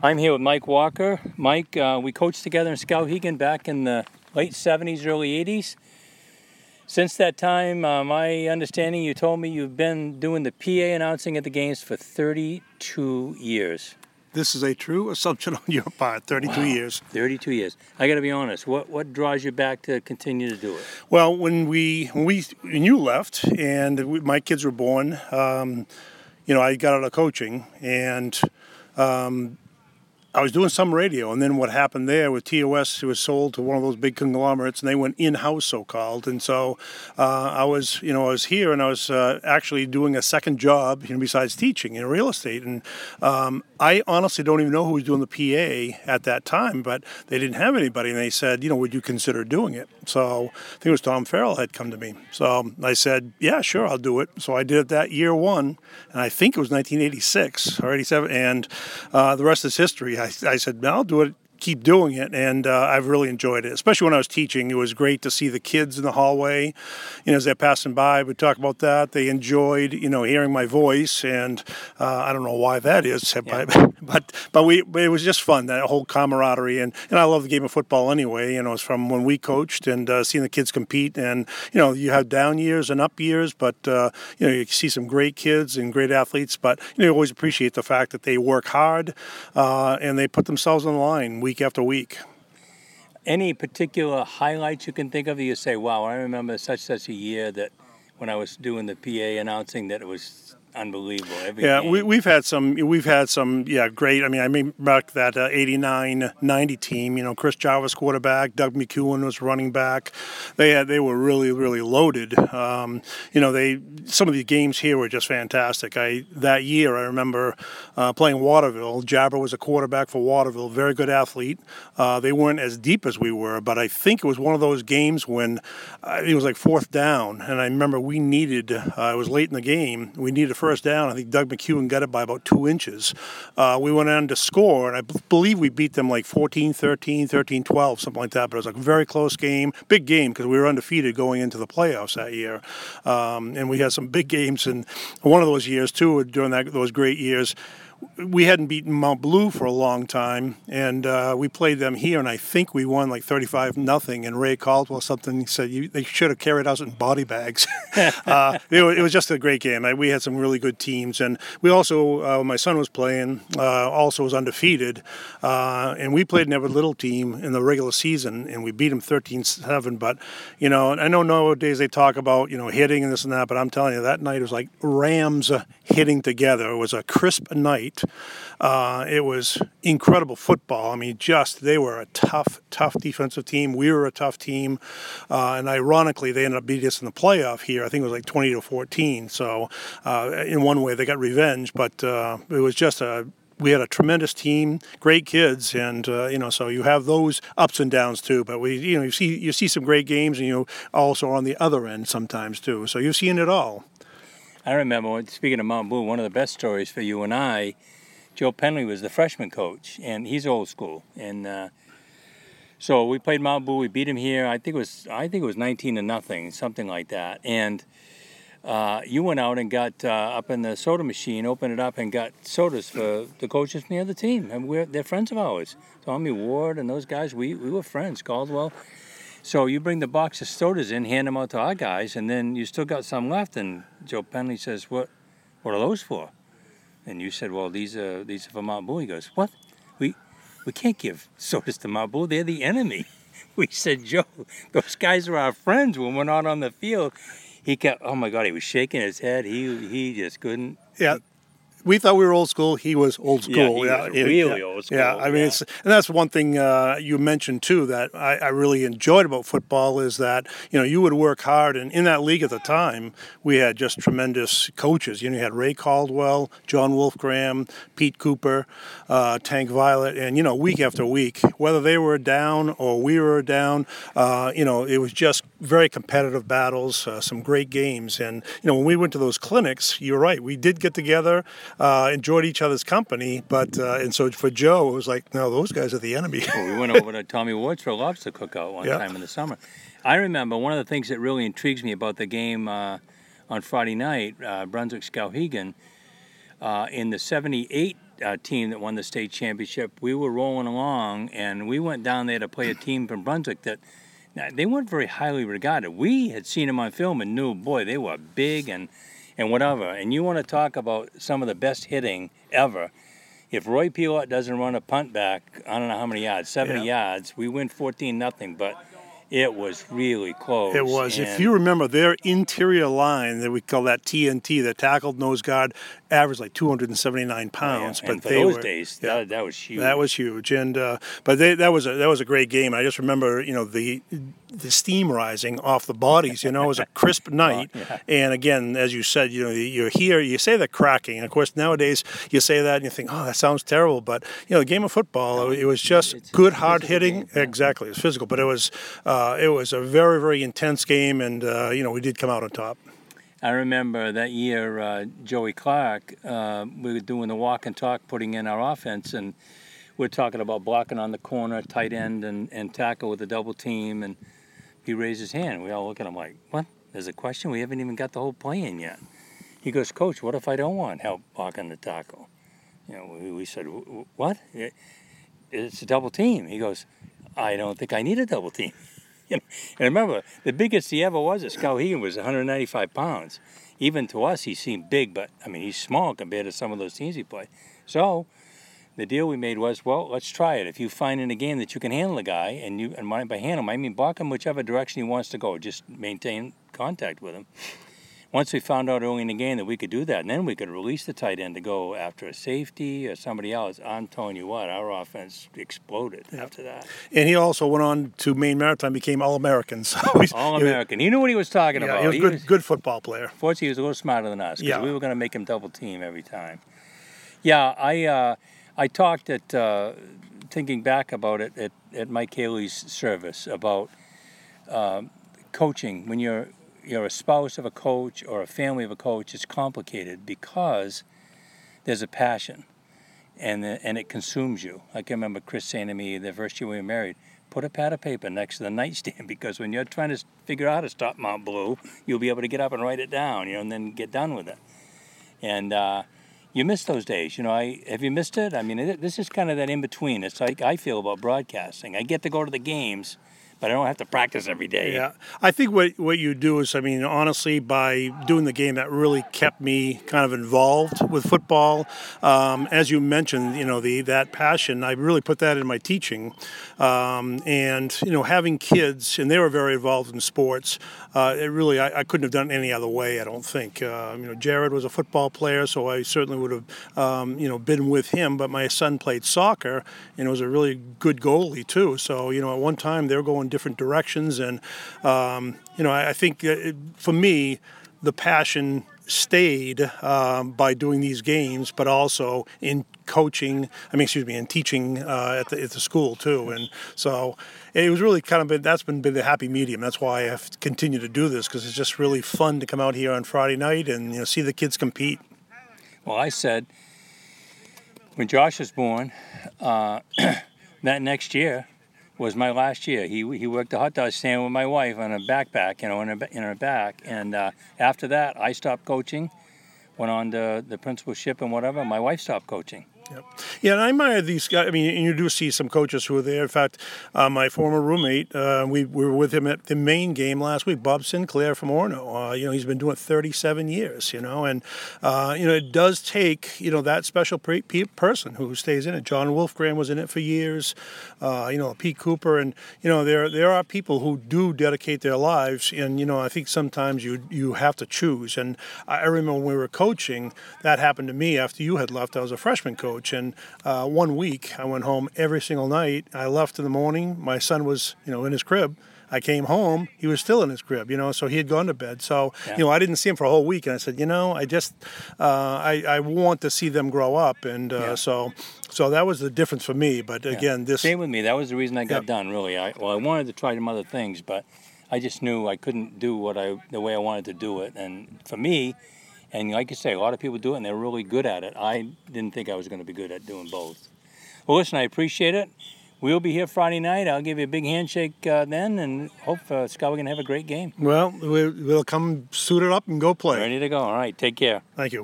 I'm here with Mike Walker. Mike, uh, we coached together in Skowhegan back in the late 70s, early 80s. Since that time, uh, my understanding, you told me you've been doing the PA announcing at the games for 32 years. This is a true assumption on your part. 32 Wow. years. 32 years. I got to be honest. What what draws you back to continue to do it? Well, when we when we when you left and we, my kids were born, um, you know, I got out of coaching and um, I was doing some radio, and then what happened there with TOS, it was sold to one of those big conglomerates, and they went in-house, so-called. And so uh, I was, you know, I was here, and I was uh, actually doing a second job, you know, besides teaching in real estate. And um, I honestly don't even know who was doing the PA at that time, but they didn't have anybody, and they said, you know, would you consider doing it? So I think it was Tom Farrell had come to me. So I said, yeah, sure, I'll do it. So I did it that year one, and I think it was 1986 or 87, and uh, the rest is history. I, I said, I'll do it keep doing it and uh, i've really enjoyed it especially when i was teaching. It was great to see the kids in the hallway you know as they're passing by. We talk about that. They enjoyed you know hearing my voice and uh, i don't know why that is Yeah. but but we but it was just fun that whole camaraderie and and i love the game of football anyway. You know it's from when we coached and uh, seeing the kids compete and you know you have down years and up years but uh, you know you see some great kids and great athletes but you know you always appreciate the fact that they work hard uh, and they put themselves on the line week after week. Any particular highlights you can think of you say, wow, I remember such such a year that when I was doing the PA announcing that it was unbelievable. Every Yeah, game. we, we've had some. We've had some. Yeah, great. I mean, I mean back that uh, 89, 90 team. You know, Chris Jarvis quarterback, Doug McEwen was running back. They had they were really really loaded. Um, you know, they some of the games here were just fantastic. I that year I remember uh, playing Waterville. Jabber was a quarterback for Waterville, very good athlete. Uh, they weren't as deep as we were, but I think it was one of those games when uh, it was like fourth down, and I remember we needed. Uh, it was late in the game. We needed a first down. I think Doug McEwen got it by about two inches. Uh, we went on to score, and I b- believe we beat them like 14 13, 13 12, something like that. But it was a very close game, big game because we were undefeated going into the playoffs that year. Um, and we had some big games. And one of those years, too, during that, those great years, we hadn't beaten Mount Blue for a long time, and uh, we played them here, and I think we won like thirty-five nothing. And Ray Caldwell something said they should have carried us in body bags. uh, it, was, it was just a great game. I, we had some really good teams, and we also uh, my son was playing, uh, also was undefeated, uh, and we played another little team in the regular season, and we beat them 13-7. But you know, I know nowadays they talk about you know hitting and this and that, but I'm telling you that night was like Rams hitting together. It was a crisp night. Uh, it was incredible football. I mean, just they were a tough, tough defensive team. We were a tough team, uh, and ironically, they ended up beating us in the playoff here. I think it was like twenty to fourteen. So, uh, in one way, they got revenge, but uh, it was just a we had a tremendous team, great kids, and uh, you know, so you have those ups and downs too. But we, you know, you see you see some great games, and you also on the other end sometimes too. So you've seen it all. I remember, speaking of Mount Blue, one of the best stories for you and I, Joe Penley was the freshman coach, and he's old school. And uh, so we played Mount Blue. We beat him here. I think it was I think it was 19 to nothing, something like that. And uh, you went out and got uh, up in the soda machine, opened it up, and got sodas for the coaches from the other team. And we're they're friends of ours. Tommy Ward and those guys. We we were friends. Caldwell. So you bring the box of sodas in, hand them out to our guys, and then you still got some left. And Joe Penley says, "What, what are those for?" And you said, "Well, these are these are for Mount Blue." He goes, "What? We we can't give sodas to Mount Blue. They're the enemy." We said, "Joe, those guys are our friends." When we're not on the field, he kept. Oh my God, he was shaking his head. He he just couldn't. Yeah. We thought we were old school. He was old Yeah, school. he was really old school, Yeah, I mean, yeah. it's and that's one thing uh, you mentioned too that I, I really enjoyed about football is that you know you would work hard, and in that league at the time we had just tremendous coaches. You know, you had Ray Caldwell, John Wolfgram, Pete Cooper, uh, Tank Violet, and you know, week after week, whether they were down or we were down, uh, you know, it was just very competitive battles, uh, some great games, and you know, when we went to those clinics, you're right, we did get together, uh, enjoyed each other's company, but uh, and so for Joe, it was like, no, those guys are the enemy. Well, we went over to Tommy Ward's for a lobster cookout one Yeah. time in the summer. I remember one of the things that really intrigues me about the game uh, on Friday night, uh, Brunswick Skowhegan, uh, in the 78 uh, team that won the state championship. We were rolling along, and we went down there to play a team from Brunswick that they weren't very highly regarded. We had seen them on film and knew, boy, they were big and and whatever. And you want to talk about some of the best hitting ever. If Roy Pilotte doesn't run a punt back, I don't know how many yards, 70 yeah. yards, we win 14 nothing. But it was really close. It was. if you remember, their interior line that we call that TNT, the tackled nose guard, averaged like 279 pounds. Yeah, but they those were, days, yeah, that, that, was huge. That was huge, and uh, but they, that was a that was a great game. I just remember, you know, the the steam rising off the bodies. You know, it was a crisp night, oh, yeah. and again, as you said, you know, you hear you say the cracking, and of course nowadays you say that and you think, oh, that sounds terrible, but you know, the game of football, it was just it's good hard hitting. Game. Exactly, it was physical, but it was uh, it was a very very intense game, and uh, you know, we did come out on top. I remember that year, uh, Joey Clark, uh, we were doing the walk and talk, putting in our offense, and we're talking about blocking on the corner, tight end, and, and tackle with a double team. And he raised his hand. We all look at him like, What? There's a question? We haven't even got the whole play in yet. He goes, Coach, what if I don't want help blocking the tackle? You know, we, said, What? It's a double team. He goes, I don't think I need a double team. and remember, the biggest he ever was at Skowhegan was 195 pounds. Even to us, he seemed big, but I mean, he's small compared to some of those teams he played. So the deal we made was, well, let's try it. If you find in a game that you can handle a guy, and you and by handle, I mean block him whichever direction he wants to go, just maintain contact with him once we found out early in the game that we could do that, and then we could release the tight end to go after a safety or somebody else, I'm telling you what, our offense exploded after that. And he also went on to Maine Maritime, became All American. So All American. He knew what he was talking yeah, about. He was a good, good football player. Fortunately, he was a little smarter than us because yeah. we were going to make him double team every time. Yeah, I uh, I talked at uh, thinking back about it at, at Mike Haley's service about um, coaching when you're you're a spouse of a coach or a family of a coach, it's complicated because there's a passion and, the, and it consumes you. I can remember Chris saying to me the first year we were married, put a pad of paper next to the nightstand because when you're trying to figure out how to stop Mount Blue, you'll be able to get up and write it down, you know, and then get done with it. And uh, you miss those days, you know. I have you missed it? I mean, this is kind of that in between. It's like I feel about broadcasting. I get to go to the games but I don't have to practice every day. Yeah, I think what what you do is, I mean, honestly, by doing the game, that really kept me kind of involved with football. Um, as you mentioned, you know, the that passion, I really put that in my teaching, um, and you know, having kids, and they were very involved in sports. Uh, it really, I, I, couldn't have done any other way. I don't think. Uh, you know, Jared was a football player, so I certainly would have, um, you know, been with him. But my son played soccer, and was a really good goalie too. So you know, at one time they were different directions. And, um, you know, I, I think it, for me, the passion stayed um, by doing these games, but also in coaching. I mean, excuse me, in teaching uh, at, the, at the school too. And so it was really kind of been that's been, been the happy medium. That's why I've continued to do this because it's just really fun to come out here on Friday night and you know see the kids compete. Well, I said when Josh was born, uh, that next year was my last year. He he worked the hot dog stand with my wife on a backpack, you know, in her, in her back. And uh, after that, I stopped coaching, went on to the principalship and whatever. My wife stopped coaching. Yep. Yeah, and I admire these guys. I mean, you do see some coaches who are there. In fact, uh, my former roommate, uh, we, we were with him at the main game last week, Bob Sinclair from Orono. Uh, you know, he's been doing it 37 years, you know, and, uh, you know, it does take, you know, that special pre- pe- person who stays in it. John Wolfgram was in it for years, uh, you know, Pete Cooper. And, you know, there there are people who do dedicate their lives. And, you know, I think sometimes you, you have to choose. And I remember when we were coaching, that happened to me after you had left. I was a freshman coach coach. And uh, one week, I went home every single night. I left in the morning. My son was, you know, in his crib. I came home, he was still in his crib, you know, so he had gone to bed. So, yeah. you know, I didn't see him for a whole week. And I said, you know, I just, uh, I, I want to see them grow up. And uh, yeah. so, so that was the difference for me. But again, this. Same with me. That was the reason I got done, really. I, well, I wanted to try some other things, but I just knew I couldn't do what I, the way I wanted to do it. And for me, and like you say, a lot of people do it and they're really good at it. I didn't think I was going to be good at doing both. Well, listen, I appreciate it. We'll be here Friday night. I'll give you a big handshake uh, then and hope uh, Scott, we're going to have a great game. Well, we'll come suit it up and go play. Ready to go. All right. Take care. Thank you.